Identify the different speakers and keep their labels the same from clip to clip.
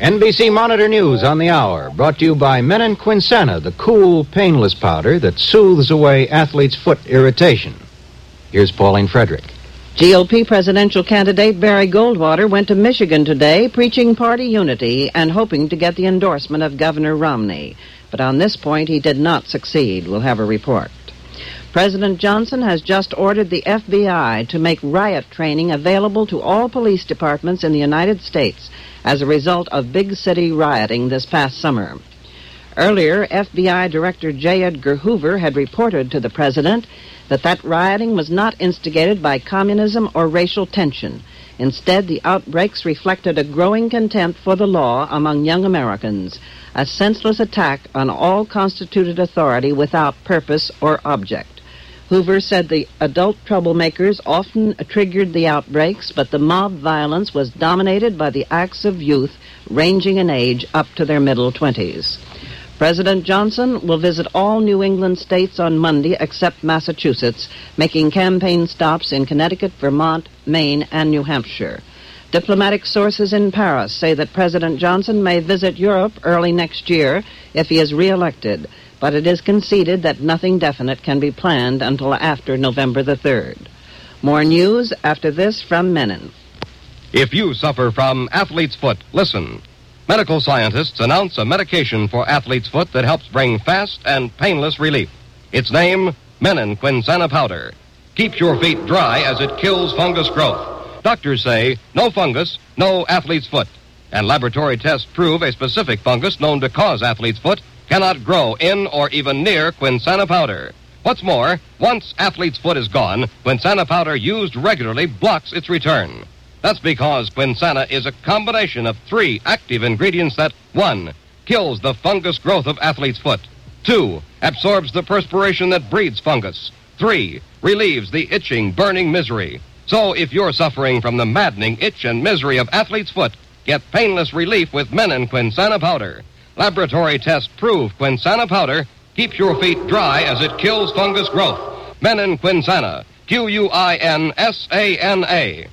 Speaker 1: NBC Monitor News on the hour, brought to you by Mennen Quinsana, the cool, painless powder that soothes away athlete's foot irritation. Here's Pauline Frederick.
Speaker 2: GOP presidential candidate Barry Goldwater went to Michigan today preaching party unity and hoping to get the endorsement of Governor Romney. But on this point, he did not succeed. We'll have a report. President Johnson has just ordered the FBI to make riot training available to all police departments in the United States as a result of big city rioting this past summer. Earlier, FBI Director J. Edgar Hoover had reported to the president that that rioting was not instigated by communism or racial tension. Instead, the outbreaks reflected a growing contempt for the law among young Americans, a senseless attack on all constituted authority without purpose or object. Hoover said the adult troublemakers often triggered the outbreaks, but the mob violence was dominated by the acts of youth ranging in age up to their middle 20s. President Johnson will visit all New England states on Monday except Massachusetts, making campaign stops in Connecticut, Vermont, Maine, and New Hampshire. Diplomatic sources in Paris say that President Johnson may visit Europe early next year if he is reelected but it is conceded that nothing definite can be planned until after November the 3rd. More news after this from Mennen.
Speaker 3: If you suffer from athlete's foot, listen. Medical scientists announce a medication for athlete's foot that helps bring fast and painless relief. Its name, Mennen Quinsana Powder. Keeps your feet dry as it kills fungus growth. Doctors say no fungus, no athlete's foot. And laboratory tests prove a specific fungus known to cause athlete's foot cannot grow in or even near Quinsana powder. What's more, once athlete's foot is gone, Quinsana powder used regularly blocks its return. That's because Quinsana is a combination of three active ingredients that, one, kills the fungus growth of athlete's foot, two, absorbs the perspiration that breeds fungus, three, relieves the itching, burning misery. So if you're suffering from the maddening itch and misery of athlete's foot, get painless relief with Mennen Quinsana powder. Laboratory tests prove Quinsana powder keeps your feet dry as it kills fungus growth. Mennen Quinsana. Q U I N S A N A.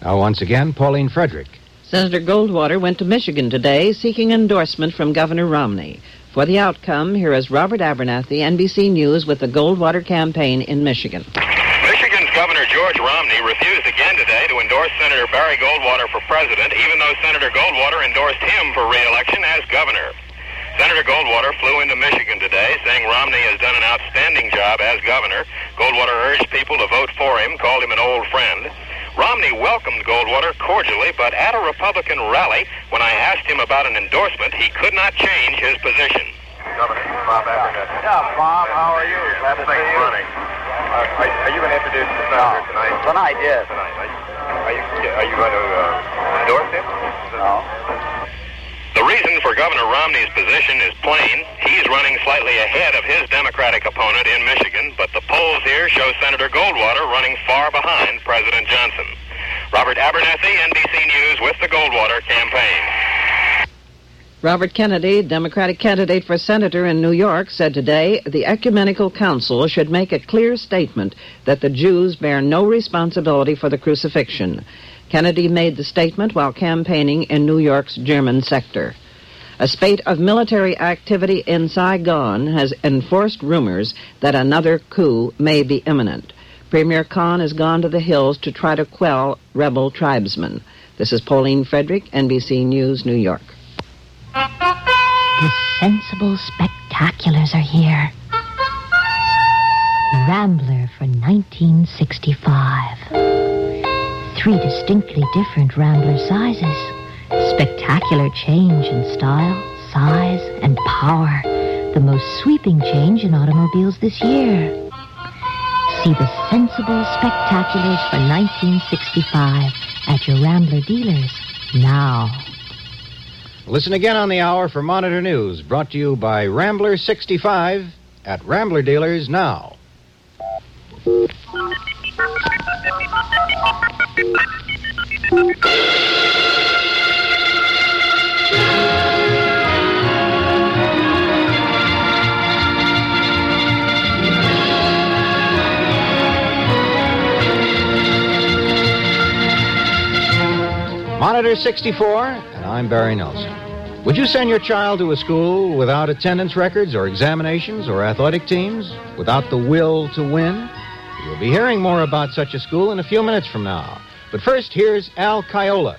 Speaker 1: Now, once again, Pauline Frederick.
Speaker 2: Senator Goldwater went to Michigan today seeking endorsement from Governor Romney. For the outcome, here is Robert Abernethy, NBC News, with the Goldwater campaign in Michigan.
Speaker 4: Governor George Romney refused again today to endorse Senator Barry Goldwater for president, even though Senator Goldwater endorsed him for re-election as governor. Senator Goldwater flew into Michigan today, saying Romney has done an outstanding job as governor. Goldwater urged people to vote for him, called him an old friend. Romney welcomed Goldwater cordially, but at a Republican rally, when I asked him about an endorsement, he could not change his position.
Speaker 5: Governor, Bob Abernethy.
Speaker 6: Yeah, Bob, how are you? Glad to see you.
Speaker 5: Running. Are, are, you going to introduce the senator
Speaker 6: no.
Speaker 5: tonight?
Speaker 6: Tonight, yes.
Speaker 5: Tonight. Are you, are you, are you going to uh, endorse him?
Speaker 6: No.
Speaker 4: The reason for Governor Romney's position is plain. He's running slightly ahead of his Democratic opponent in Michigan, but the polls here show Senator Goldwater running far behind President Johnson. Robert Abernethy, NBC News, with the Goldwater campaign.
Speaker 2: Robert Kennedy, Democratic candidate for senator in New York, said today the Ecumenical Council should make a clear statement that the Jews bear no responsibility for the crucifixion. Kennedy made the statement while campaigning in New York's German sector. A spate of military activity in Saigon has enforced rumors that another coup may be imminent. Premier Khanh has gone to the hills to try to quell rebel tribesmen. This is Pauline Frederick, NBC News, New York.
Speaker 7: The sensible spectaculars are here. Rambler for 1965. Three distinctly different Rambler sizes. Spectacular change in style, size, and power. The most sweeping change in automobiles this year. See the sensible spectaculars for 1965 at your Rambler dealers now.
Speaker 1: Listen again on the hour for Monitor News, brought to you by Rambler 65 at Rambler Dealers now. Monitor 64, and I'm Barry Nelson. Would you send your child to a school without attendance records or examinations or athletic teams, without the will to win? You'll be hearing more about such a school in a few minutes from now. But first, here's Al Kiola.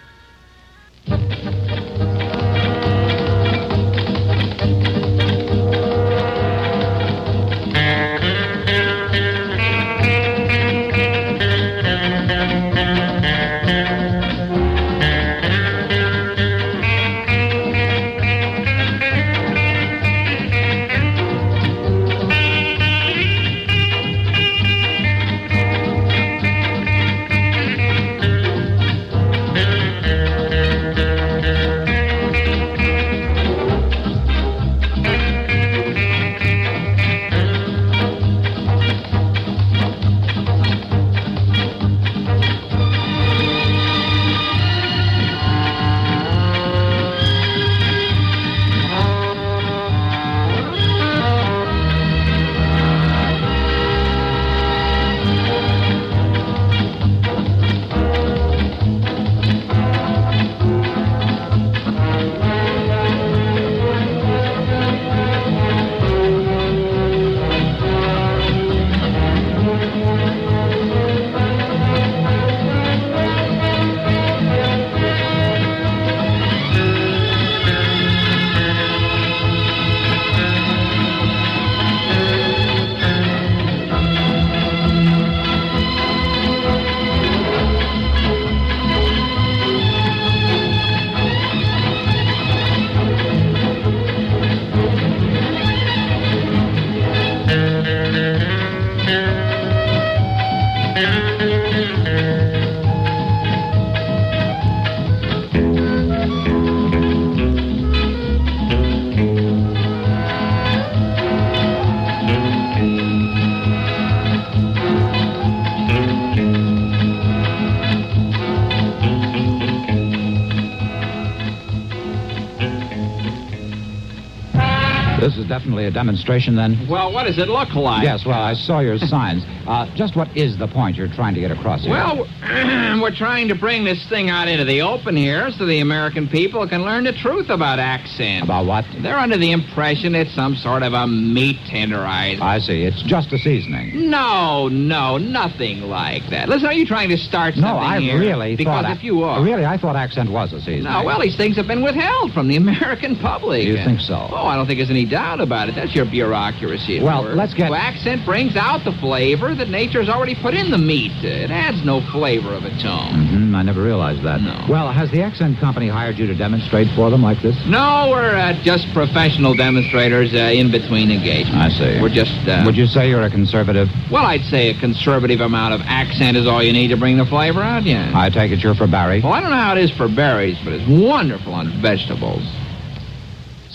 Speaker 8: A demonstration, then?
Speaker 9: Well, what does it look like?
Speaker 8: Yes, well, I saw your signs. Uh, just what is the point you're trying to get across here?
Speaker 9: Well, we're trying to bring this thing out into the open here so the American people can learn the truth about accent.
Speaker 8: About what?
Speaker 9: They're under the impression it's some sort of a meat tenderizer.
Speaker 8: I see. It's just a seasoning.
Speaker 9: No, no, nothing like that. Listen, are you trying to start something
Speaker 8: No, I
Speaker 9: here?
Speaker 8: really
Speaker 9: because
Speaker 8: thought...
Speaker 9: if you are,
Speaker 8: Really, I thought accent was a seasoning.
Speaker 9: no, well, these things have been withheld from the American public.
Speaker 8: You think so?
Speaker 9: Oh, I don't think there's any doubt about it. That's your bureaucracy.
Speaker 8: Well,
Speaker 9: work.
Speaker 8: let's get-
Speaker 9: Well, accent brings out the flavor that nature's already put in the meat. It adds no flavor of its own.
Speaker 8: hmm I never realized that.
Speaker 9: No.
Speaker 8: Well, has the accent company hired you to demonstrate for them like this?
Speaker 9: No, we're uh, just professional demonstrators uh, in between engagements.
Speaker 8: I see.
Speaker 9: We're just. Uh,
Speaker 8: Would you say you're a conservative?
Speaker 9: Well, I'd say a conservative amount of accent is all you need to bring the flavor out. Yeah.
Speaker 8: I take it you're for Barry.
Speaker 9: Well, I don't know how it is for berries, but it's wonderful on vegetables.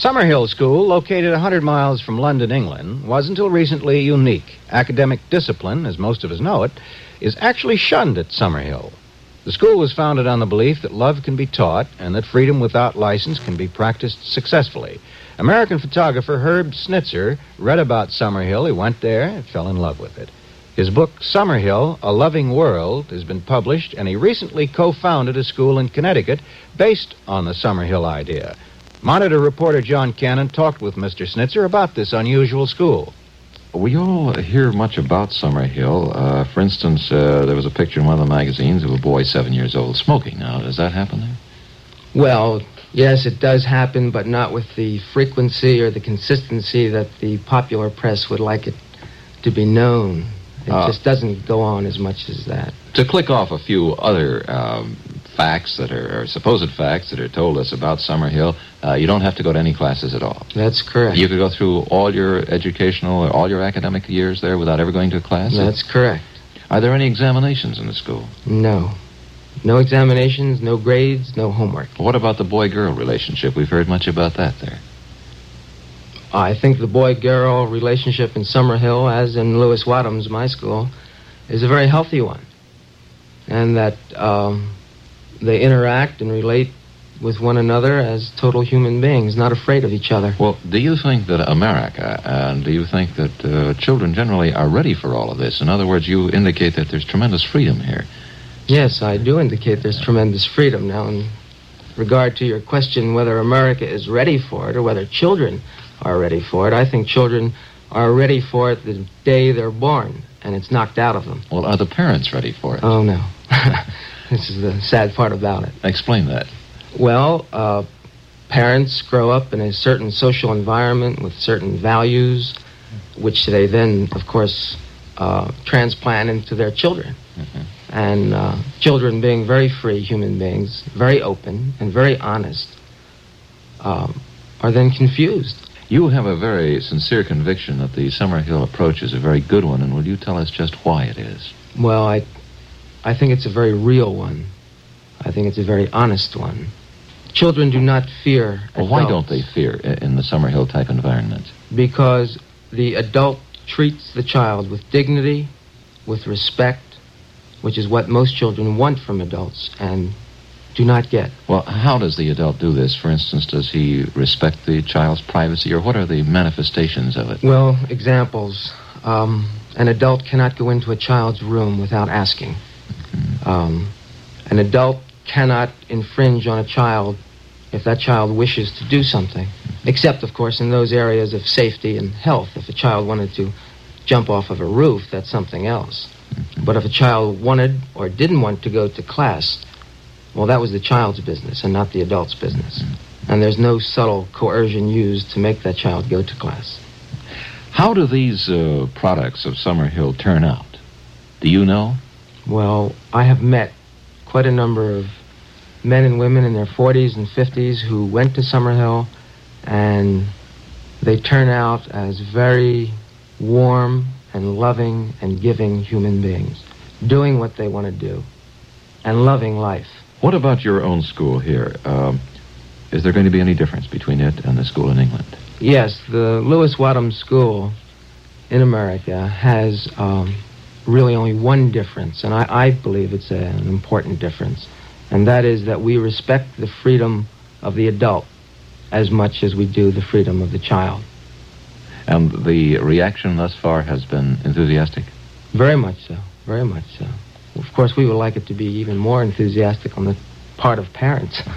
Speaker 1: Summerhill School, located 100 miles from London, England, was until recently unique. Academic discipline, as most of us know it, is actually shunned at Summerhill. The school was founded on the belief that love can be taught and that freedom without license can be practiced successfully. American photographer Herb Snitzer read about Summerhill. He went there and fell in love with it. His book, Summerhill, A Loving World, has been published, and he recently co founded a school in Connecticut based on the Summerhill idea. Monitor reporter John Cannon talked with Mr. Snitzer about this unusual school.
Speaker 10: We all hear much about Summerhill. Uh, for instance, uh, there was a picture in one of the magazines of a boy seven years old smoking. Now, does that happen there?
Speaker 11: Well, yes, it does happen, but not with the frequency or the consistency that the popular press would like it to be known. It
Speaker 10: Ah.
Speaker 11: just doesn't go on as much as that.
Speaker 10: To click off a few other um, facts that are, or supposed facts that are told us about Summerhill, uh, you don't have to go to any classes at all.
Speaker 11: That's correct.
Speaker 10: You could go through all your educational or all your academic years there without ever going to a class?
Speaker 11: That's correct.
Speaker 10: Are there any examinations in the school?
Speaker 11: No. No examinations, no grades, no homework.
Speaker 10: What about the boy girl relationship? We've heard much about that there.
Speaker 11: I think the boy girl relationship in Summerhill, as in Lewis Wadham's, my school, is a very healthy one. And that um, they interact and relate with one another as total human beings, not afraid of each other.
Speaker 10: Well, do you think that America, and do you think that uh, children generally are ready for all of this? In other words, you indicate that there's tremendous freedom here.
Speaker 11: Yes, I do indicate there's tremendous freedom now. In regard to your question whether America is ready for it or whether children are ready for it, I think children are ready for it the day they're born, and it's knocked out of them.
Speaker 10: Well, are the parents ready for it?
Speaker 11: Oh, no. this is the sad part about it.
Speaker 10: Explain that.
Speaker 11: Well, uh, parents grow up in a certain social environment with certain values, which they then, of course, uh, transplant into their children.
Speaker 10: Mm-hmm.
Speaker 11: And uh, children, being very free human beings, very open and very honest, um, are then confused.
Speaker 10: You have a very sincere conviction that the Summerhill approach is a very good one, and will you tell us just why it is?
Speaker 11: Well, I, I think it's a very real one. I think it's a very honest one. Children do not fear.
Speaker 10: Well, why don't they fear in the Summerhill type environment?
Speaker 11: Because the adult treats the child with dignity, with respect, which is what most children want from adults and do not get.
Speaker 10: Well, how does the adult do this? For instance, does he respect the child's privacy, or what are the manifestations of it?
Speaker 11: Well, examples. Um, an adult cannot go into a child's room without asking. Um, an adult cannot infringe on a child if that child wishes to do something, except, of course, in those areas of safety and health. If a child wanted to jump off of a roof, that's something else. But if a child wanted or didn't want to go to class, well, that was the child's business and not the adult's business. And there's no subtle coercion used to make that child go to class.
Speaker 10: How do these uh, products of Summerhill turn out? Do you know?
Speaker 11: Well, I have met quite a number of men and women in their 40s and 50s who went to Summerhill and they turn out as very warm and loving and giving human beings, doing what they want to do and loving life.
Speaker 10: What about your own school here? Um, is there going to be any difference between it and the school in England?
Speaker 11: Yes, the Lewis Wadham School in America has um, really only one difference, and I, I believe it's a, an important difference, and that is that we respect the freedom of the adult as much as we do the freedom of the child.
Speaker 10: And the reaction thus far has been enthusiastic?
Speaker 11: Very much so, very much so. Of course, we would like it to be even more enthusiastic on the part of parents.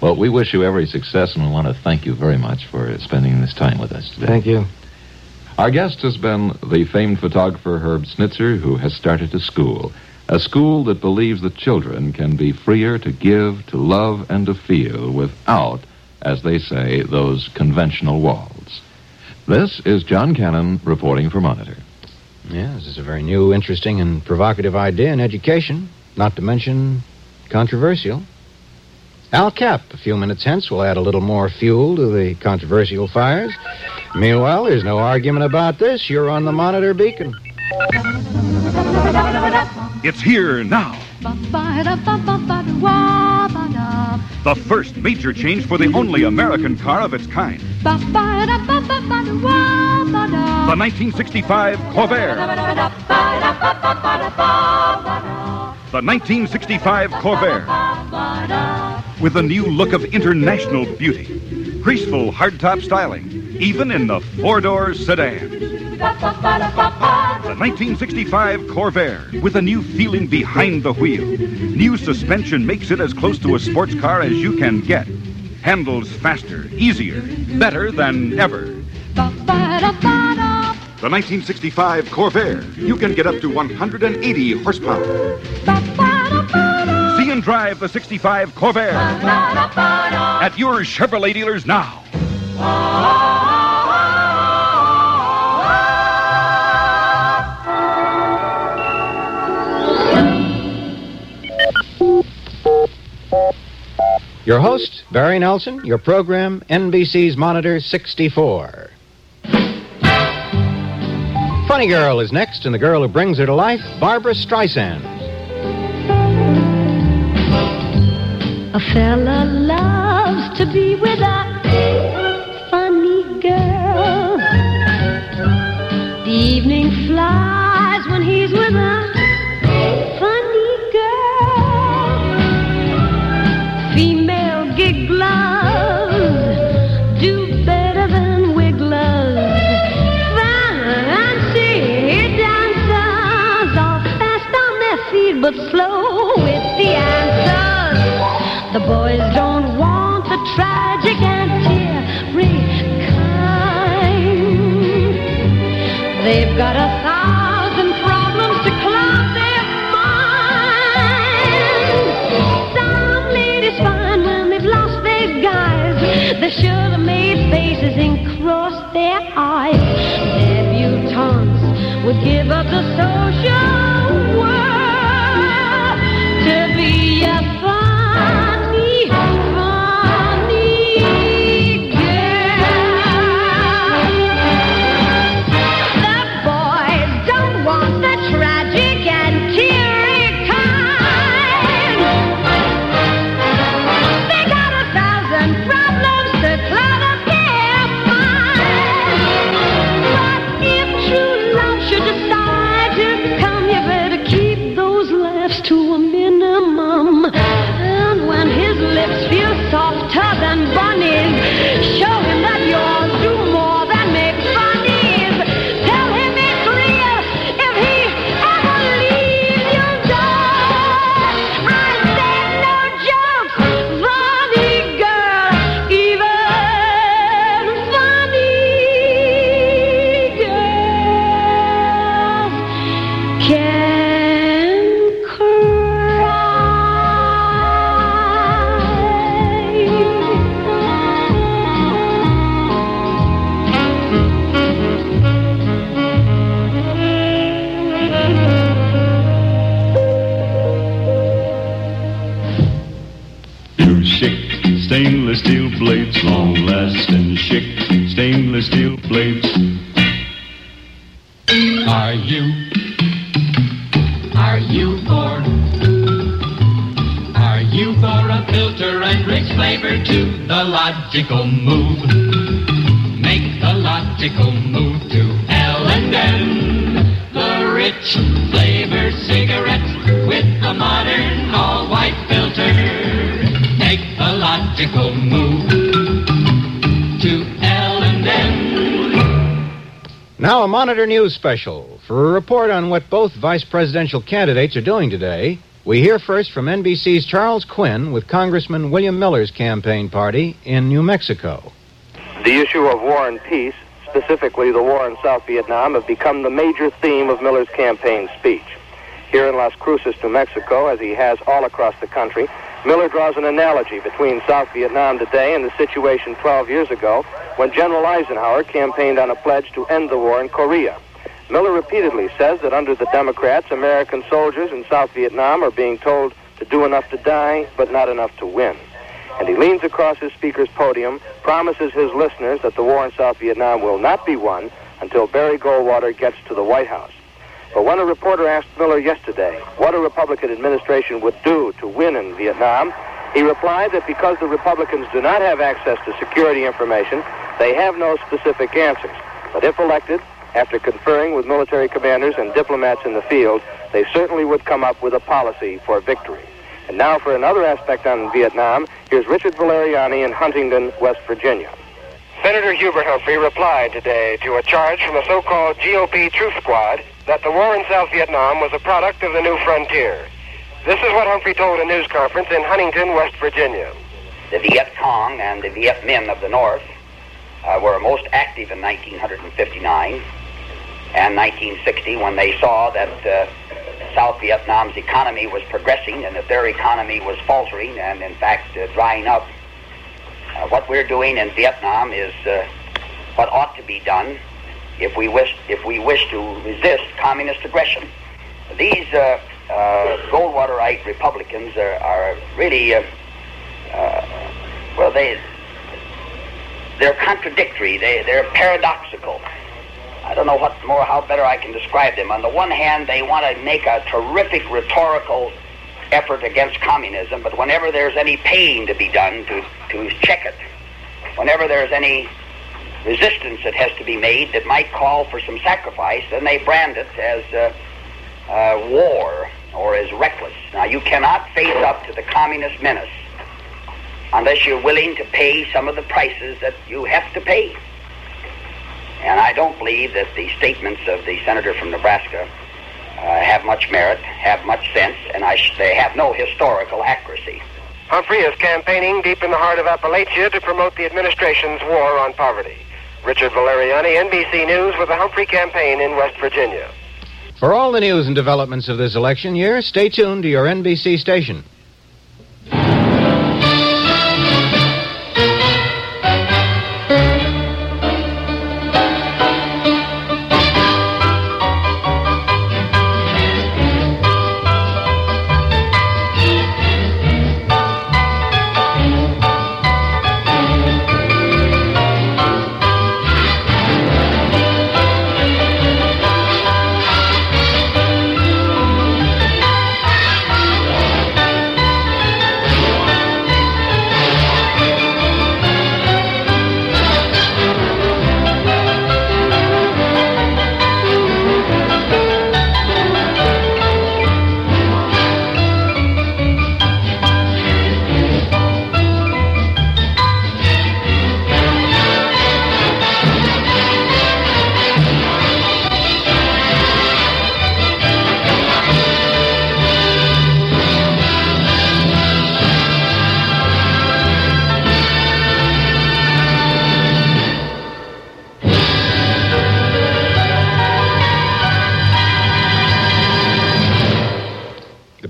Speaker 10: Well, we wish you every success, and we want to thank you very much for spending this time with us today.
Speaker 11: Thank you.
Speaker 10: Our guest has been the famed photographer Herb Snitzer, who has started a school. A school that believes that children can be freer to give, to love, and to feel without, as they say, those conventional walls. This is John Cannon reporting for Monitor.
Speaker 1: Yeah, this is a very new, interesting, and provocative idea in education, not to mention controversial. Al Capp, a few minutes hence, will add a little more fuel to the controversial fires. Meanwhile, there's no argument about this. You're on the monitor beacon.
Speaker 12: It's here now. The first major change for the only American car of its kind. The 1965 Corvair. The 1965 Corvair. With a new look of international beauty. Graceful hardtop styling, even in the four-door sedan. The 1965 Corvair, with a new feeling behind the wheel. New suspension makes it as close to a sports car as you can get. Handles faster, easier, better than ever. The 1965 Corvair. You can get up to 180 horsepower. See and drive the 65 Corvair at your Chevrolet dealers now.
Speaker 1: Your host, Barry Nelson, your program, NBC's Monitor 64. Funny Girl is next, and the girl who brings her to life, Barbra Streisand.
Speaker 13: A fella loves to be with a funny girl. The evening flies They've got a thousand problems to cloud their minds. Some ladies find when they've lost their guys, they should have made faces and crossed their eyes. Debutantes would give up the social
Speaker 1: Now, a Monitor News special. For a report on what both vice presidential candidates are doing today, we hear first from NBC's Charles Quinn with Congressman William Miller's campaign party in New Mexico.
Speaker 6: The issue of war and peace, specifically the war in South Vietnam, have become the major theme of Miller's campaign speech. Here in Las Cruces, New Mexico, as he has all across the country, Miller draws an analogy between South Vietnam today and the situation 12 years ago when General Eisenhower campaigned on a pledge to end the war in Korea. Miller repeatedly says that under the Democrats, American soldiers in South Vietnam are being told to do enough to die, but not enough to win. And he leans across his speaker's podium, promises his listeners that the war in South Vietnam will not be won until Barry Goldwater gets to the White House. But when a reporter asked Miller yesterday what a Republican administration would do to win in Vietnam, he replied that because the Republicans do not have access to security information, they have no specific answers. But if elected, after conferring with military commanders and diplomats in the field, they certainly would come up with a policy for victory. And now for another aspect on Vietnam, here's Richard Valeriani in Huntington, West Virginia.
Speaker 14: Senator Hubert Humphrey replied today to a charge from the so-called GOP Truth Squad that the war in South Vietnam was a product of the new frontier. This is what Humphrey told a news conference in Huntington, West Virginia.
Speaker 15: The Viet Cong and the Viet Minh of the North uh, were most active in 1959 and 1960 when they saw that uh, South Vietnam's economy was progressing and that their economy was faltering and, in fact, uh, drying up. Uh, what we're doing in Vietnam is uh, what ought to be done if we wish if we wish to resist communist aggression. These uh, uh, Goldwaterite Republicans are, are really uh, uh, well they they're contradictory. They they're paradoxical. I don't know what more how better I can describe them. On the one hand, they want to make a terrific rhetorical effort against communism, but whenever there's any pain to be done to, to check it, whenever there's any resistance that has to be made that might call for some sacrifice, then they brand it as uh, uh, war or as reckless. Now, you cannot face up to the communist menace unless you're willing to pay some of the prices that you have to pay. And I don't believe that the statements of the senator from Nebraska uh, have much merit, have much sense, and sh- they have no historical accuracy.
Speaker 14: Humphrey is campaigning deep in the heart of Appalachia to promote the administration's war on poverty. Richard Valeriani, NBC News, with the Humphrey campaign in West Virginia.
Speaker 1: For all the news and developments of this election year, stay tuned to your NBC station.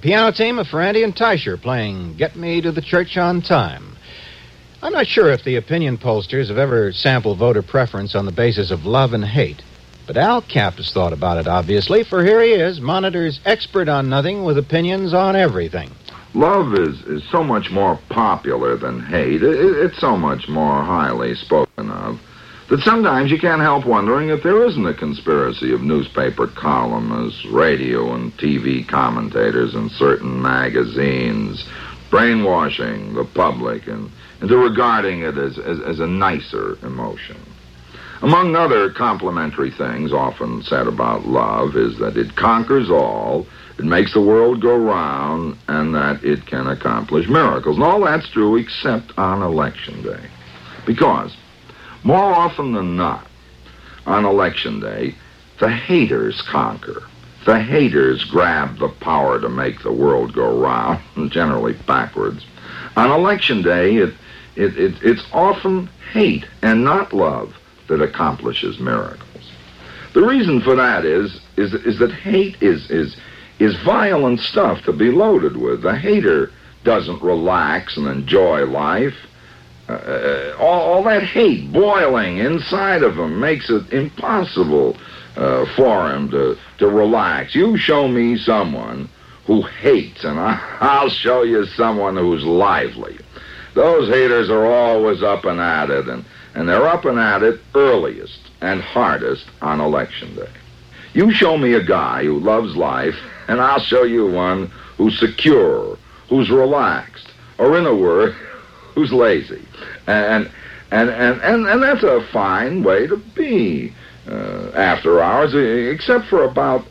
Speaker 1: Piano team of Ferrante and Teicher playing Get Me to the Church on Time. I'm not sure if the opinion pollsters have ever sampled voter preference on the basis of love and hate. But Al Capp has thought about it, obviously, for here he is, Monitor's expert on nothing with opinions on everything.
Speaker 16: Love is, is so much more popular than hate. It, it- it's so much more highly spoken of that sometimes you can't help wondering if there isn't a conspiracy of newspaper columnists, radio and TV commentators, and certain magazines brainwashing the public and, into regarding it as, as, as a nicer emotion. Among other complimentary things often said about love is that it conquers all, it makes the world go round, and that it can accomplish miracles. And all that's true except on election day. Because, more often than not, on election day, the haters conquer. The haters grab the power to make the world go round, generally backwards. On election day, it, it, it, it's often hate and not love that accomplishes miracles. The reason for that is, is, is that hate is, is, is violent stuff to be loaded with. The hater doesn't relax and enjoy life. Uh, all, all that hate boiling inside of him makes it impossible uh, for him to, to relax. You show me someone who hates, and I, I'll show you someone who's lively. Those haters are always up and at it, and, and they're up and at it earliest and hardest on election day. You show me a guy who loves life, and I'll show you one who's secure, who's relaxed, or in a word, who's lazy. And and and and, and that's a fine way to be uh, after hours, except for about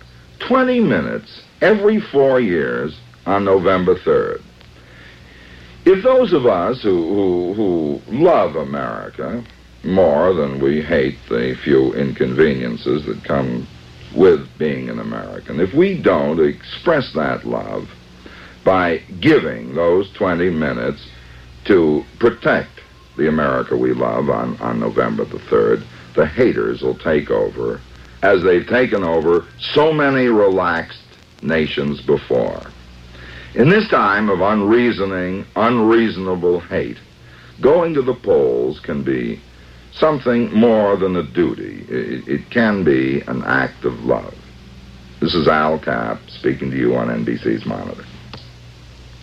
Speaker 16: 20 minutes every four years on November 3rd. If those of us who, who, who love America more than we hate the few inconveniences that come with being an American, if we don't express that love by giving those 20 minutes to protect the America we love on, on November the 3rd, the haters will take over as they've taken over so many relaxed nations before. In this time of unreasoning, unreasonable hate, going to the polls can be something more than a duty. It, it can be an act of love. This is Al Capp speaking to you on NBC's Monitor.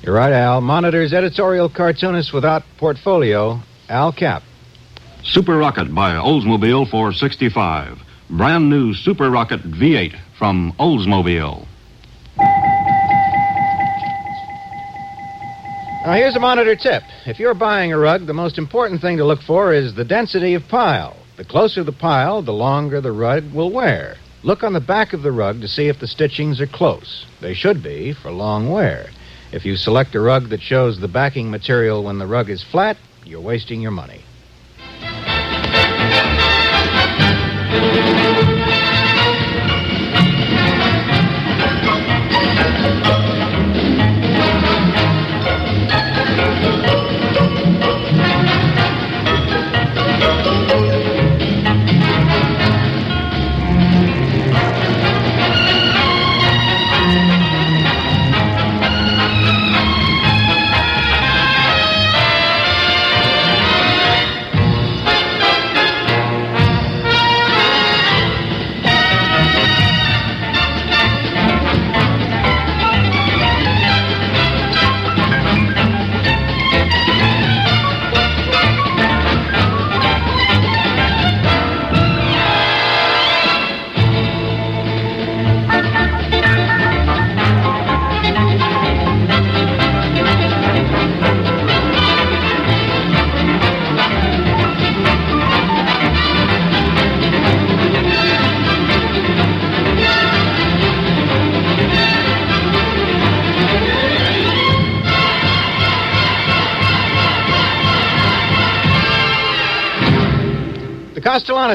Speaker 1: You're right, Al. Monitor's editorial cartoonist without portfolio, Al Capp.
Speaker 3: Super Rocket by Oldsmobile for 65. Brand new Super Rocket V8 from Oldsmobile.
Speaker 1: Now, here's a monitor tip. If you're buying a rug, the most important thing to look for is the density of pile. The closer the pile, the longer the rug will wear. Look on the back of the rug to see if the stitchings are close. They should be for long wear. If you select a rug that shows the backing material when the rug is flat, you're wasting your money.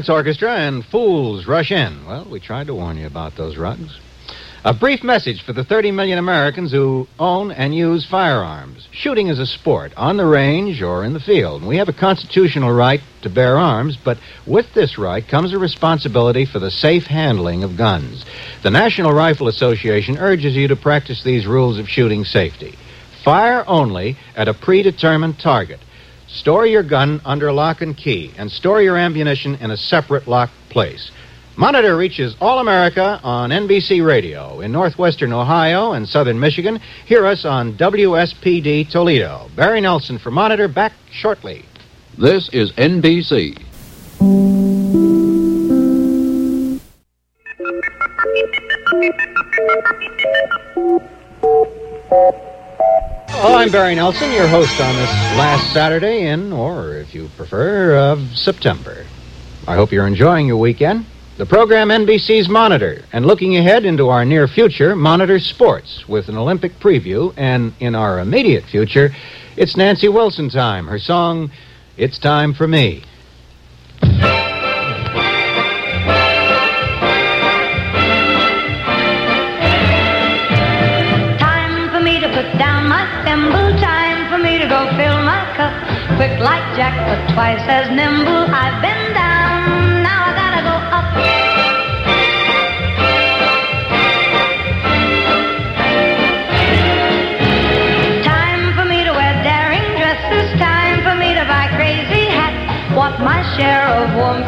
Speaker 1: Orchestra and Fools Rush In. Well, we tried to warn you about those rugs. A brief message for the 30 million Americans who own and use firearms. Shooting is a sport, on the range or in the field. We have a constitutional right to bear arms, but with this right comes a responsibility for the safe handling of guns. The National Rifle Association urges you to practice these rules of shooting safety. Fire only at a predetermined target. Store your gun under lock and key, and store your ammunition in a separate locked place. Monitor reaches all America on NBC Radio. In northwestern Ohio and southern Michigan, hear us on WSPD Toledo. Barry Nelson for Monitor, back shortly.
Speaker 17: This is NBC.
Speaker 1: I'm Barry Nelson, your host on this last Saturday in, or if you prefer, of September. I hope you're enjoying your weekend. The program NBC's Monitor, and looking ahead into our near future, Monitor Sports with an Olympic preview, and in our immediate future, it's Nancy Wilson time. Her song, It's Time for Me.
Speaker 18: Twice as nimble. I've been down, now I gotta go up. Time for me to wear daring dresses. Time for me to buy crazy hats. Want my share of warm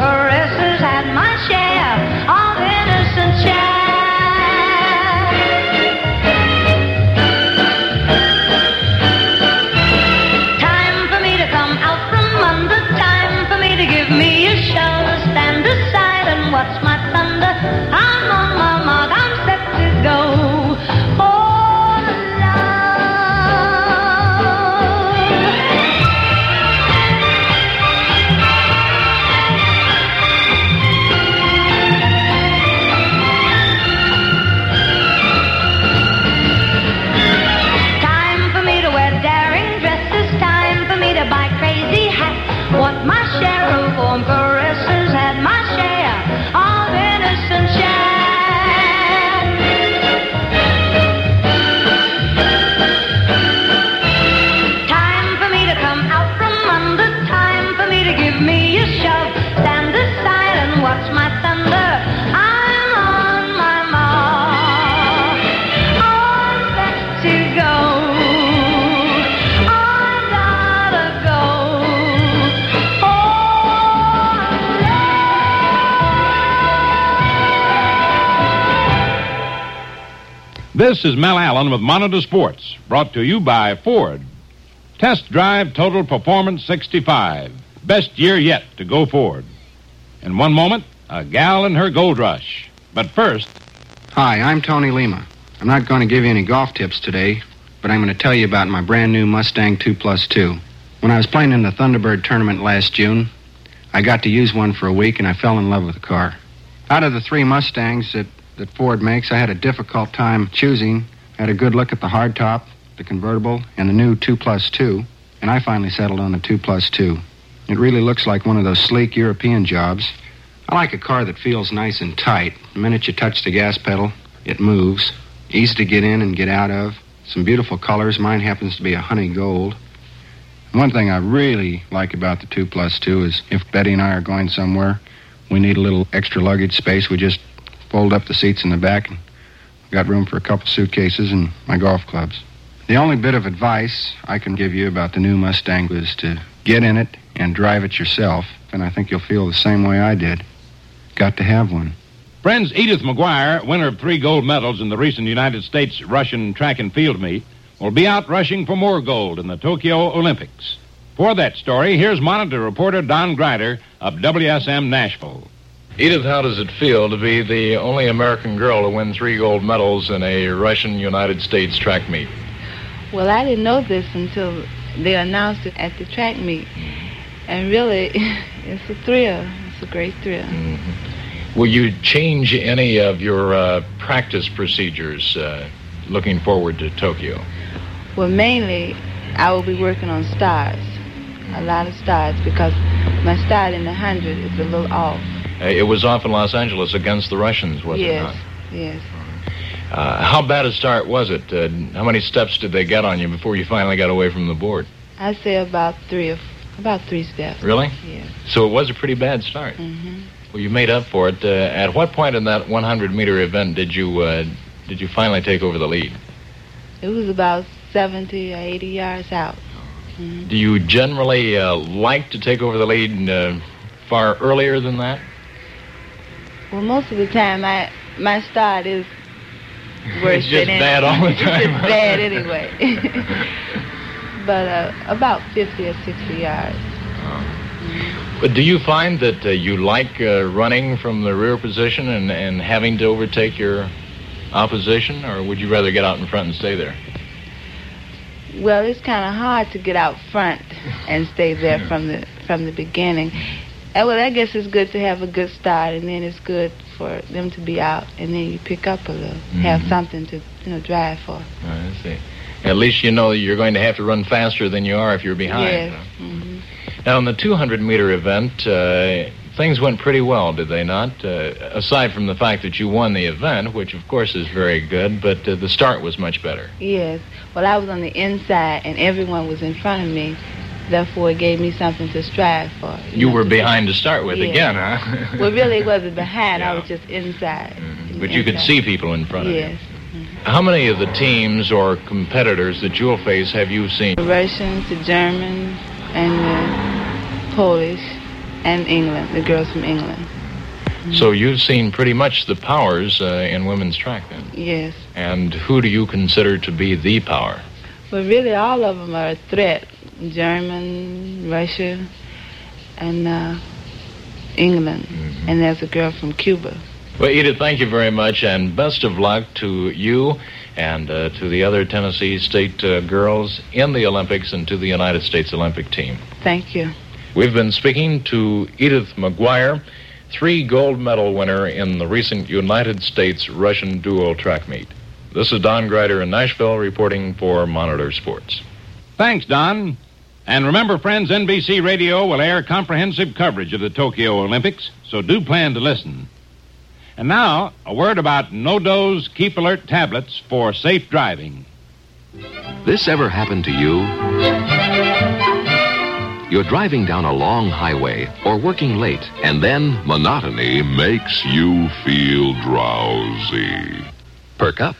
Speaker 8: This is Mel Allen with Monitor Sports, brought to you by Ford. Test Drive Total Performance 65. Best year yet to go Ford. In one moment, a gal and her gold rush. But first,
Speaker 19: Hi, I'm Tony Lema. I'm not going to give you any golf tips today, but I'm going to tell you about my brand new Mustang 2 Plus 2. When I was playing in the Thunderbird tournament last June, I got to use one for a week and I fell in love with the car. Out of the three Mustangs that, that Ford makes, I had a difficult time choosing. I had a good look at the hardtop, the convertible, and the new 2 Plus 2, and I finally settled on the 2 Plus 2. It really looks like one of those sleek European jobs. I like a car that feels nice and tight. The minute you touch the gas pedal, it moves. Easy to get in and get out of. Some beautiful colors. Mine happens to be a honey gold. One thing I really like about the 2 Plus 2 is if Betty and I are going somewhere, we need a little extra luggage space, we just fold up the seats in the back and got room for a couple suitcases and my golf clubs. The only bit of advice I can give you about the new Mustang is to get in it and drive it yourself, and I think you'll feel the same way I did. Got to have one.
Speaker 8: friends Edith McGuire, winner of three gold medals in the recent United States Russian track and field meet, will be out rushing for more gold in the Tokyo Olympics. For that story, here's Monitor reporter Don Grider of WSM Nashville.
Speaker 20: Edith, how does it feel to be the only American girl to win three gold medals in a Russian United States track meet?
Speaker 21: Well, I didn't know this until they announced it at the track meet. And really, it's a thrill. It's a great thrill.
Speaker 20: Will you change any of your uh, practice procedures uh, looking forward to Tokyo?
Speaker 21: Well, mainly, I will be working on stars, a lot of stars, because my start in the hundred is a little off.
Speaker 20: It was off in Los Angeles against the Russians, was it
Speaker 21: yes,
Speaker 20: not?
Speaker 21: yes.
Speaker 20: Uh, how bad a start was it? Uh, how many steps did they get on you before you finally got away from the board?
Speaker 21: I say about three about three steps.
Speaker 20: Really?
Speaker 21: Yeah.
Speaker 20: So it was a pretty bad start.
Speaker 21: Mm-hmm.
Speaker 20: Well, you made up for it. Uh, at what point in that 100 meter event did you uh, did you finally take over the lead?
Speaker 21: It was about seventy or eighty yards out.
Speaker 20: Do you generally uh, like to take over the lead uh, far earlier than that?
Speaker 21: Well, most of the time, my my start is worse
Speaker 20: It's just
Speaker 21: than
Speaker 20: bad all the
Speaker 21: It's
Speaker 20: time.
Speaker 21: just bad anyway. but uh, about fifty or sixty yards.
Speaker 20: But do you find that uh, you like uh, running from the rear position and, and having to overtake your opposition, or would you rather get out in front and stay there?
Speaker 21: Well, it's kind of hard to get out front and stay there from the from the beginning. Uh, well, I guess it's good to have a good start, and then it's good for them to be out, and then you pick up a little, have
Speaker 20: Mhm.
Speaker 21: something to you know drive for.
Speaker 20: I see. At least you know you're going to have to run faster than you are if you're behind.
Speaker 21: Yes. hmm
Speaker 20: Now, in the 200 meter event, uh, things went pretty well, did they not? Uh, aside from the fact that you won the event, which of course is very good, but uh, the start was much better.
Speaker 21: Yes. Well, I was on the inside, and everyone was in front of me. Therefore, it gave me something to strive for.
Speaker 20: You were behind to start with
Speaker 21: Yeah.
Speaker 20: again, huh?
Speaker 21: well, really, it wasn't behind. I was just inside. Mm-hmm.
Speaker 20: but you could see people in front of you.
Speaker 21: Yes. Mm-hmm.
Speaker 20: How many of the teams or competitors that you'll face have you seen?
Speaker 21: The Russians, the Germans, and the Polish, and England, the girls from England.
Speaker 20: So you've seen pretty much the powers uh, in women's track then.
Speaker 21: Yes.
Speaker 20: And who do you consider to be the power?
Speaker 21: Well, really, all of them are a threat. German, Russia, and uh, England. And there's a girl from Cuba.
Speaker 20: Well, Edith, thank you very much, and best of luck to you and uh, to the other Tennessee State uh, girls in the Olympics and to the United States Olympic team.
Speaker 21: Thank you.
Speaker 20: We've been speaking to Edith McGuire, three gold medal winner in the recent United States Russian dual track meet. This is Don Greider in Nashville reporting for Monitor Sports.
Speaker 8: Thanks, Don. And remember, friends, NBC Radio will air comprehensive coverage of the Tokyo Olympics, so do plan to listen. And now, a word about NoDoz Keep Alert tablets for safe driving.
Speaker 17: This ever happened to you? You're driving down a long highway or working late, and then monotony makes you feel drowsy. Perk up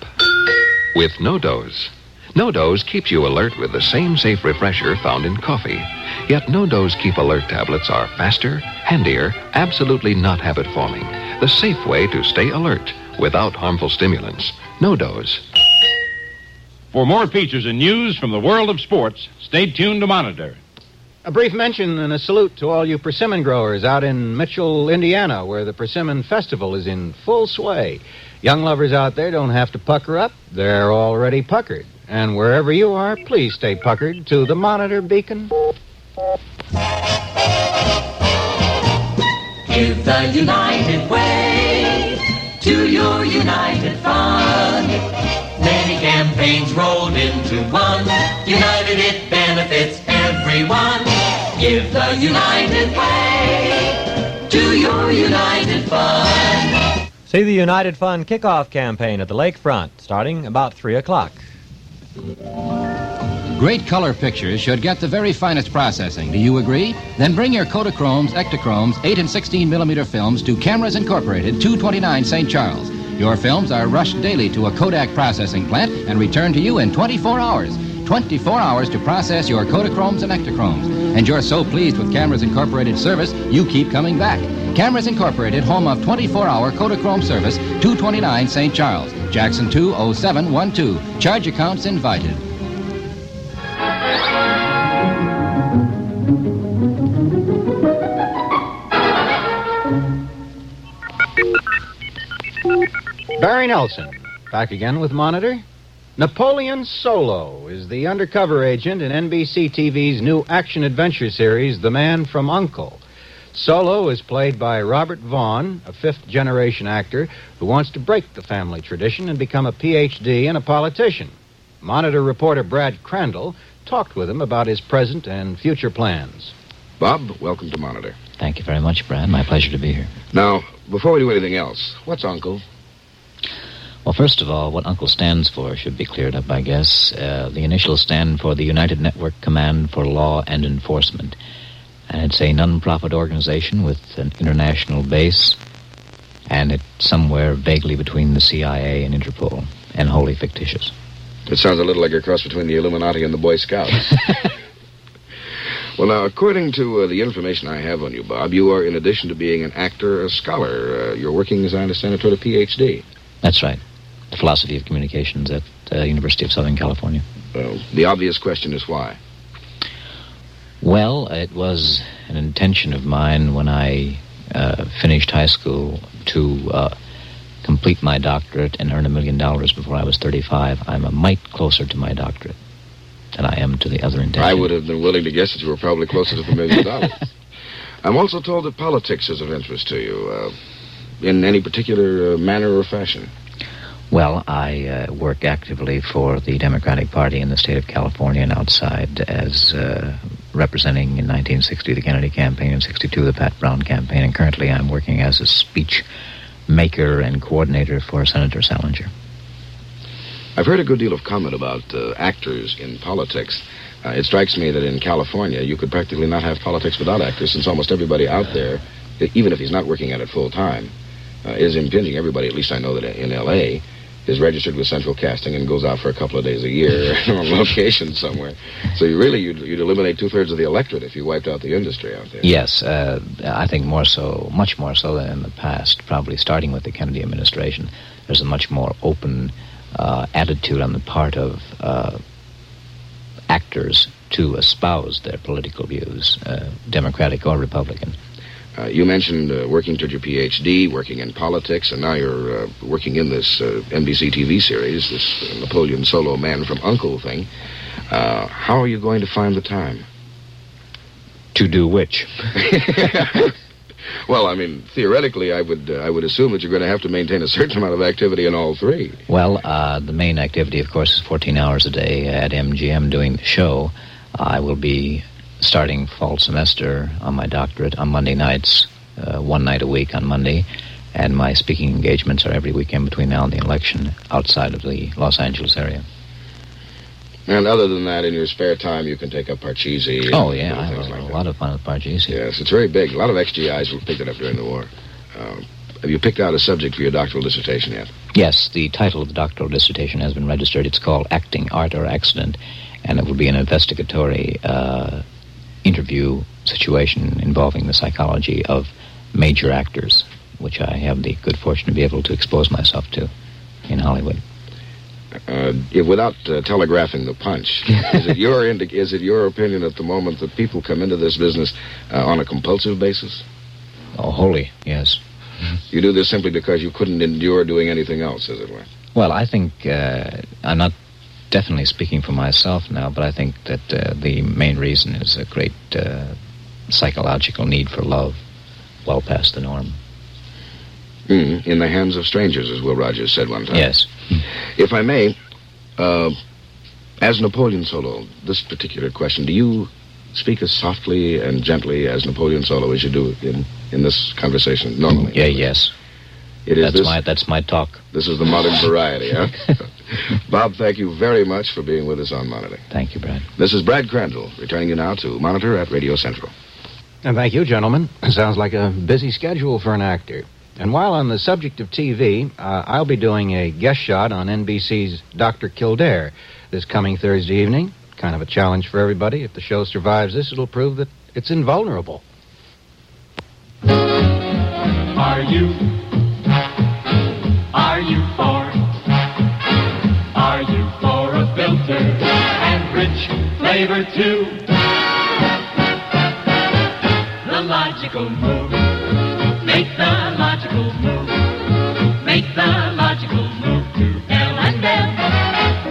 Speaker 17: with NoDoz. No Dose keeps you alert with the same safe refresher found in coffee. Yet NoDoz Keep Alert tablets are faster, handier, absolutely not habit forming. The safe way to stay alert without harmful stimulants. NoDoz.
Speaker 8: For more features and news from the world of sports, stay tuned to Monitor.
Speaker 1: A brief mention and a salute to all you persimmon growers out in Mitchell, Indiana, where the persimmon festival is in full sway. Young lovers out there don't have to pucker up, they're already puckered. And wherever you are, please stay puckered to the monitor beacon.
Speaker 22: Give the United Way to your United Fund. Many campaigns rolled into one. United, it benefits everyone. Give the United Way to your United Fund.
Speaker 23: See the United Fund kickoff campaign at the lakefront starting about 3 o'clock.
Speaker 24: Great color pictures should get the very finest processing. Do you agree? Then bring your Kodachromes, Ektachromes, 8 and 16 millimeter films to Cameras Incorporated, 229 St. Charles. Your films are rushed daily to a Kodak processing plant and returned to you in 24 hours. 24 hours to process your Kodachromes and Ektachromes. And you're so pleased with Cameras Incorporated service, you keep coming back. Cameras Incorporated, home of 24-hour Kodachrome service, 229 St. Charles, Jackson 20712. Charge accounts invited.
Speaker 1: Barry Nelson, back again with Monitor. Napoleon Solo is the undercover agent in NBC TV's new action adventure series, The Man from Uncle. Solo is played by Robert Vaughn, a fifth generation actor who wants to break the family tradition and become a PhD and a politician. Monitor reporter Brad Crandall talked with him about his present and future plans.
Speaker 25: Bob, welcome to Monitor.
Speaker 26: Thank you very much, Brad. My pleasure to be here.
Speaker 25: Now, before we do anything else, what's Uncle?
Speaker 26: Well, first of all, what Uncle stands for should be cleared up, I guess. Uh, the initials stand for the United Network Command for Law and Enforcement. And it's a non-profit organization with an international base, and it's somewhere vaguely between the CIA and Interpol, and wholly fictitious.
Speaker 25: It sounds a little like a cross between the Illuminati and the Boy Scouts. well, now, according to uh, the information I have on you, Bob, you are, in addition to being an actor, a scholar. Uh, you're working, as I understand it, toward a Ph.D.
Speaker 26: That's right. The philosophy of communications at the University of Southern California.
Speaker 25: Well, the obvious question is why.
Speaker 26: Well, it was an intention of mine when I uh, finished high school to uh, complete my doctorate and earn a million dollars before I was 35. I'm a mite closer to my doctorate than I am to the other intention.
Speaker 25: I would have been willing to guess that you were probably closer to the million dollars. I'm also told that politics is of interest to you, uh, in any particular uh, manner or fashion.
Speaker 26: Well, I uh, work actively for the Democratic Party in the state of California and outside as uh, representing in 1960 the Kennedy campaign and 62 the Pat Brown campaign, and currently I'm working as a speech maker and coordinator for Senator Salinger.
Speaker 25: I've heard a good deal of comment about uh, actors in politics. Uh, it strikes me that in California, you could practically not have politics without actors, since almost everybody out there, even if he's not working at it full time, uh, is impinging. Everybody, at least I know that in L.A., is registered with Central Casting and goes out for a couple of days a year on location somewhere. So you really you'd, you'd eliminate two thirds of the electorate if you wiped out the industry out there.
Speaker 26: Yes, uh, I think more so, much more so than in the past, probably starting with the Kennedy administration. There's a much more open uh, attitude on the part of uh, actors to espouse their political views, uh, Democratic or Republican.
Speaker 25: Uh, you mentioned uh, working toward your PhD, working in politics, and now you're uh, working in this uh, NBC TV series, this uh, Napoleon Solo Man from Uncle thing. Uh, how are you going to find the time?
Speaker 26: To do which?
Speaker 25: well, I mean, theoretically, I would uh, I would assume that you're going to have to maintain a certain amount of activity in all three.
Speaker 26: Well, uh, the main activity, of course, is 14 hours a day at MGM doing the show. I will be starting fall semester on my doctorate on Monday nights, uh, one night a week on Monday, and my speaking engagements are every weekend between now and the election outside of the Los Angeles area.
Speaker 25: And other than that, in your spare time, you can take up Parcheesi.
Speaker 26: Oh, yeah, I have a,
Speaker 25: like
Speaker 26: a
Speaker 25: that.
Speaker 26: lot of fun with Parcheesi.
Speaker 25: Yes, it's very big. A lot of ex-GIs picked it up during the war. Um, have you picked out a subject for your doctoral dissertation yet?
Speaker 26: Yes, the title of the doctoral dissertation has been registered. It's called Acting, Art, or Accident, and it will be an investigatory uh, interview situation involving the psychology of major actors, which I have the good fortune to be able to expose myself to in Hollywood.
Speaker 25: Uh, if, without uh, telegraphing the punch, is it your indi- is it your opinion at the moment that people come into this business uh, on a compulsive basis?
Speaker 26: Oh, wholly, yes.
Speaker 25: You do this simply because you couldn't endure doing anything else, as it were.
Speaker 26: Well, I think uh, I'm not definitely speaking for myself now, but I think that uh, the main reason is a great uh, psychological need for love, well past the norm.
Speaker 25: Mm, in the hands of strangers, as Will Rogers said one time.
Speaker 26: Yes.
Speaker 25: If I may, uh, as Napoleon Solo, this particular question, do you speak as softly and gently as Napoleon Solo as you do in, in this conversation normally?
Speaker 26: Yeah, yes.
Speaker 25: It is
Speaker 26: that's
Speaker 25: this-
Speaker 26: my that's my talk.
Speaker 25: This is the modern variety, huh? Bob, thank you very much for being with us on Monitor.
Speaker 26: Thank you, Brad.
Speaker 25: This is Brad Crandall, returning you now to Monitor at Radio Central.
Speaker 1: And thank you, gentlemen. Sounds like a busy schedule for an actor. And while on the subject of TV, uh, I'll be doing a guest shot on NBC's Dr. Kildare this coming Thursday evening. Kind of a challenge for everybody. If the show survives this, it'll prove that it's invulnerable.
Speaker 22: Are you? Filter and rich flavor too? The logical move. Make the logical move. Make the logical move to L&M.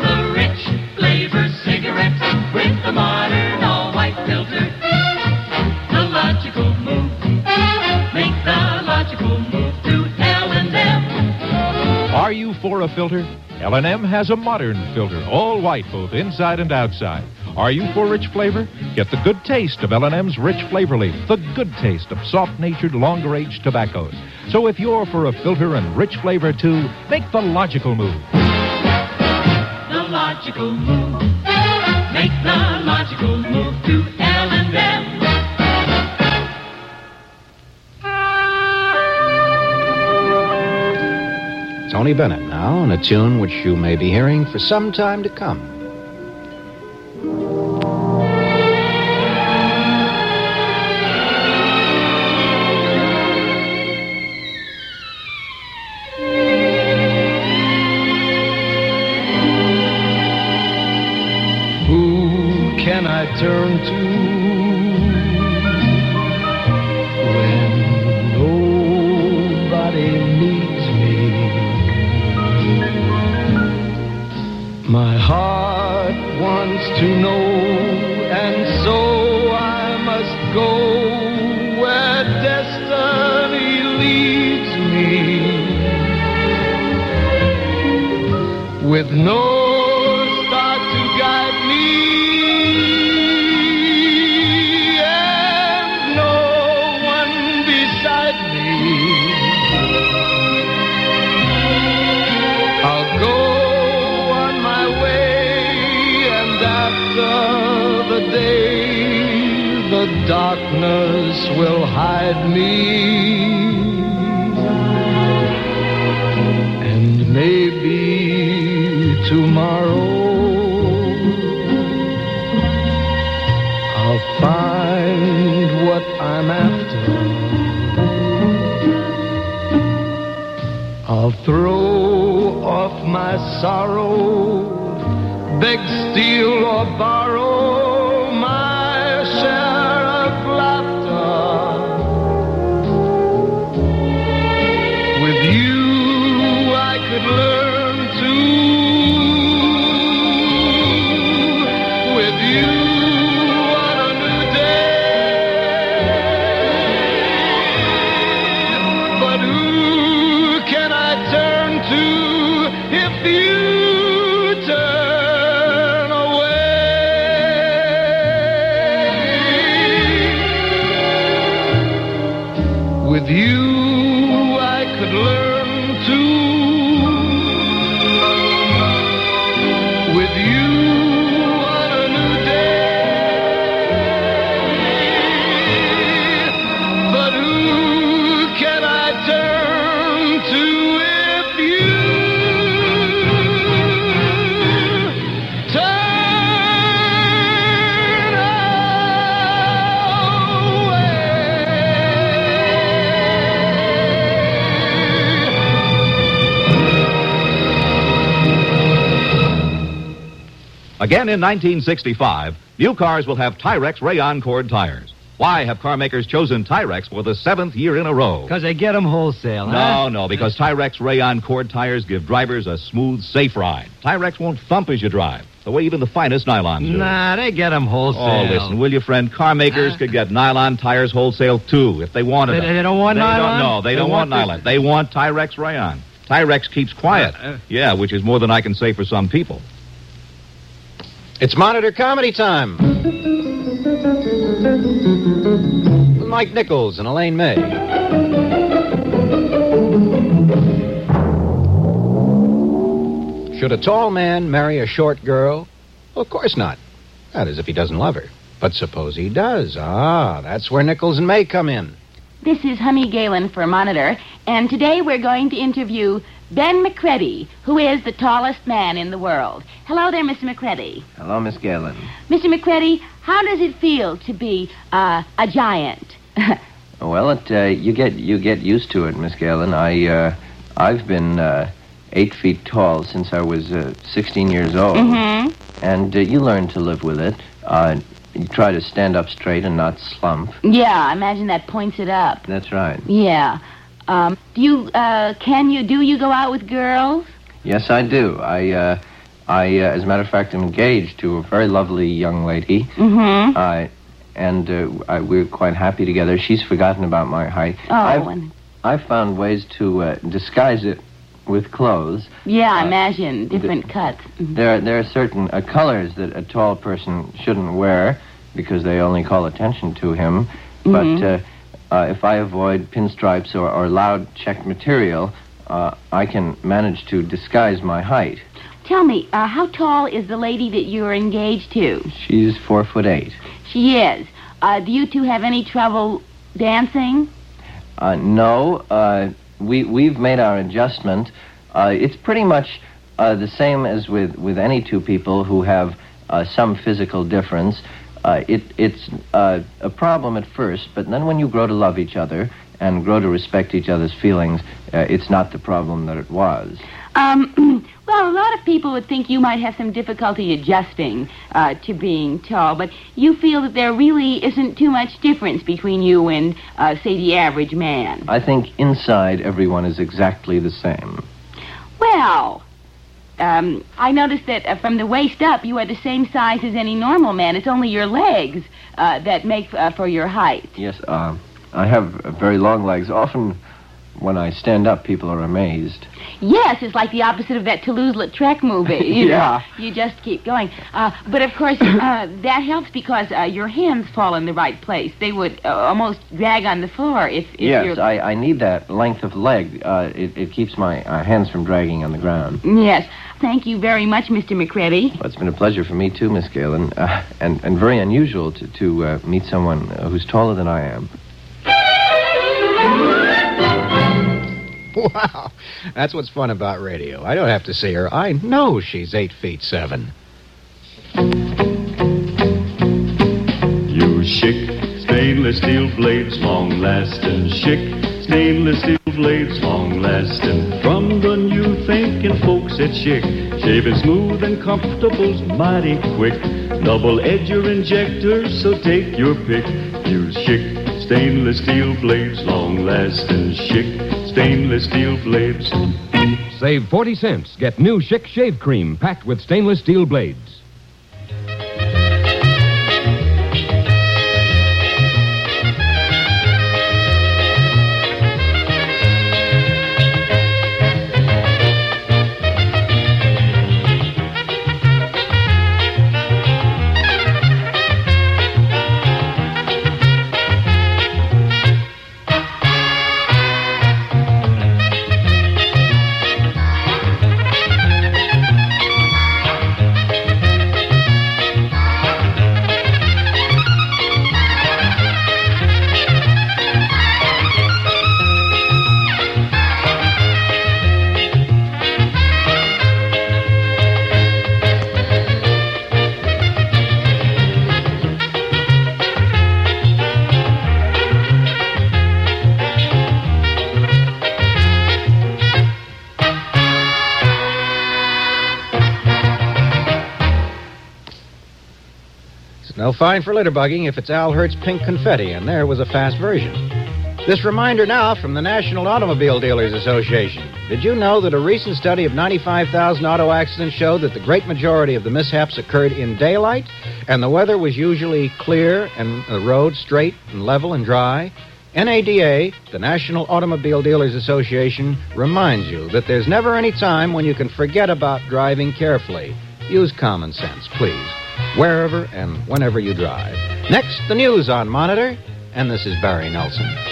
Speaker 22: The rich flavor cigarette with the modern all-white filter. The logical move. Make the logical move to L&M.
Speaker 27: Are you for a filter? L&M has a modern filter, all white both inside and outside. Are you for rich flavor? Get the good taste of L&M's Rich Flavor Leaf, the good taste of soft-natured, longer-aged tobaccos. So if you're for a filter and rich flavor too, make the logical move.
Speaker 22: The logical move. Make the logical move to
Speaker 1: Tony Bennett now, and a tune which you may be hearing for some time to come.
Speaker 28: Who can I turn to to know, and so I must go where destiny leads me. With no darkness will hide me. And maybe tomorrow I'll find what I'm after. I'll throw off my sorrow, beg, steal, or borrow
Speaker 29: Again in 1965, new cars will have Tyrex Rayon Cord tires. Why have car makers chosen Tyrex for the seventh year in a row?
Speaker 23: Because they get them wholesale,
Speaker 29: No,
Speaker 23: huh?
Speaker 29: no, because Tyrex Rayon Cord tires give drivers a smooth, safe ride. Tyrex won't thump as you drive, the way even the finest nylons do.
Speaker 23: Nah, they get them wholesale.
Speaker 29: Oh, listen, will you, friend? Car makers could get nylon tires wholesale, too, if they wanted
Speaker 23: They-
Speaker 29: them.
Speaker 23: they don't want
Speaker 29: they
Speaker 23: nylon?
Speaker 29: Don't, no, they,
Speaker 23: They
Speaker 29: don't want,
Speaker 23: want
Speaker 29: nylon. They want Tyrex Rayon. Tyrex keeps quiet.
Speaker 23: Uh,
Speaker 29: yeah, which is more than I can say for some people.
Speaker 1: It's Monitor Comedy Time. With Mike Nichols and Elaine May. Should a tall man marry a short girl? Well, of course not. That is, if he doesn't love her. But suppose he does. Ah, that's where Nichols and May come in.
Speaker 30: This is Hummy Galen for Monitor, and today we're going to interview Ben McCready, who is the tallest man in the world. Hello there, Mr. McCready.
Speaker 31: Hello, Miss Galen.
Speaker 30: Mr. McCready, how does it feel to be uh, a giant?
Speaker 31: Well, it, uh, you get you get used to it, Miss Galen. I uh, I've been uh, eight feet tall since I was uh, 16 years old,
Speaker 30: Mm-hmm.
Speaker 31: and uh, you learn to live with it. Uh, you try to stand up straight and not slump.
Speaker 30: Yeah, I imagine that points it up.
Speaker 31: That's right.
Speaker 30: Yeah. Um, do you, uh, can you, do you go out with girls?
Speaker 31: Yes, I do. I uh, I uh, as a matter of fact am engaged to a very lovely young lady.
Speaker 30: Mm-hmm.
Speaker 31: I and uh, I, we're quite happy together. She's forgotten about my height.
Speaker 30: Oh,
Speaker 31: I've,
Speaker 30: and-
Speaker 31: I've found ways to uh, disguise it with clothes.
Speaker 30: Yeah, I imagine different cuts.
Speaker 31: There, there are certain uh, colors that a tall person shouldn't wear because they only call attention to him.
Speaker 30: Mhm.
Speaker 31: But uh, uh, if I avoid pinstripes or, or loud checked material, uh, I can manage to disguise my height.
Speaker 30: Tell me, uh, how tall is the lady that you're engaged to?
Speaker 31: She's four foot eight.
Speaker 30: She is. Uh, do you two have any trouble dancing?
Speaker 31: Uh, no, uh, we we've made our adjustment. Uh, it's pretty much uh, the same as with, with any two people who have uh, some physical difference. Uh, it it's uh, a problem at first, but then when you grow to love each other and grow to respect each other's feelings, uh, it's not the problem that it was.
Speaker 30: Um, well, a lot of people would think you might have some difficulty adjusting uh, to being tall, but you feel that there really isn't too much difference between you and, uh, say, the average man.
Speaker 31: I think inside everyone is exactly the same.
Speaker 30: Well, um, I noticed that uh, from the waist up, you are the same size as any normal man. It's only your legs uh, that make uh, for your height.
Speaker 31: Yes, uh, I have very long legs. Often, when I stand up, people are amazed.
Speaker 30: Yes, it's like the opposite of that Toulouse-Lautrec movie. You
Speaker 31: Yeah.
Speaker 30: Know, you just keep going. Uh, but of course, uh, that helps because uh, your hands fall in the right place. They would uh, almost drag on the floor if, if
Speaker 31: yes,
Speaker 30: you're...
Speaker 31: I, I need that length of leg. Uh, it, it keeps my uh, hands from dragging on the ground.
Speaker 30: Yes. Thank you very much, Mr. McCready.
Speaker 31: Well, it's been a pleasure for me too, Miss Galen, uh, and and very unusual to to uh, meet someone who's taller than I am.
Speaker 1: Wow. That's what's fun about radio. I don't have to see her. I know she's eight feet seven.
Speaker 28: You Schick stainless steel blades, long lasting. Schick stainless steel blades, long lasting. From the new thinking folks at Schick, shaving smooth and comfortable's mighty quick. Double edge your so take your pick. Use Schick stainless steel blades, long lasting. Schick stainless steel blades.
Speaker 27: Save 40 cents. Get new Schick shave cream packed with stainless steel blades.
Speaker 1: Fine for litterbugging if it's Al Hirt's pink confetti, and there was a fast version. This reminder now from the National Automobile Dealers Association. Did you know that a recent study of 95,000 auto accidents showed that the great majority of the mishaps occurred in daylight, and the weather was usually clear and the road straight and level and dry? NADA, the National Automobile Dealers Association, reminds you that there's never any time when you can forget about driving carefully. Use common sense, please, wherever and whenever you drive. Next, the news on Monitor, and this is Barry Nelson.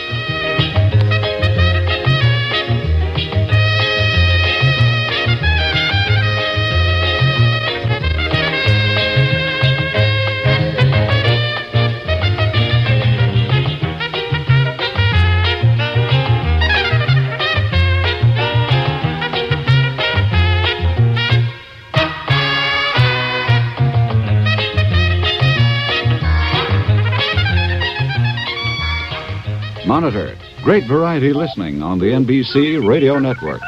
Speaker 32: Monitor. Great variety listening on the NBC Radio Network.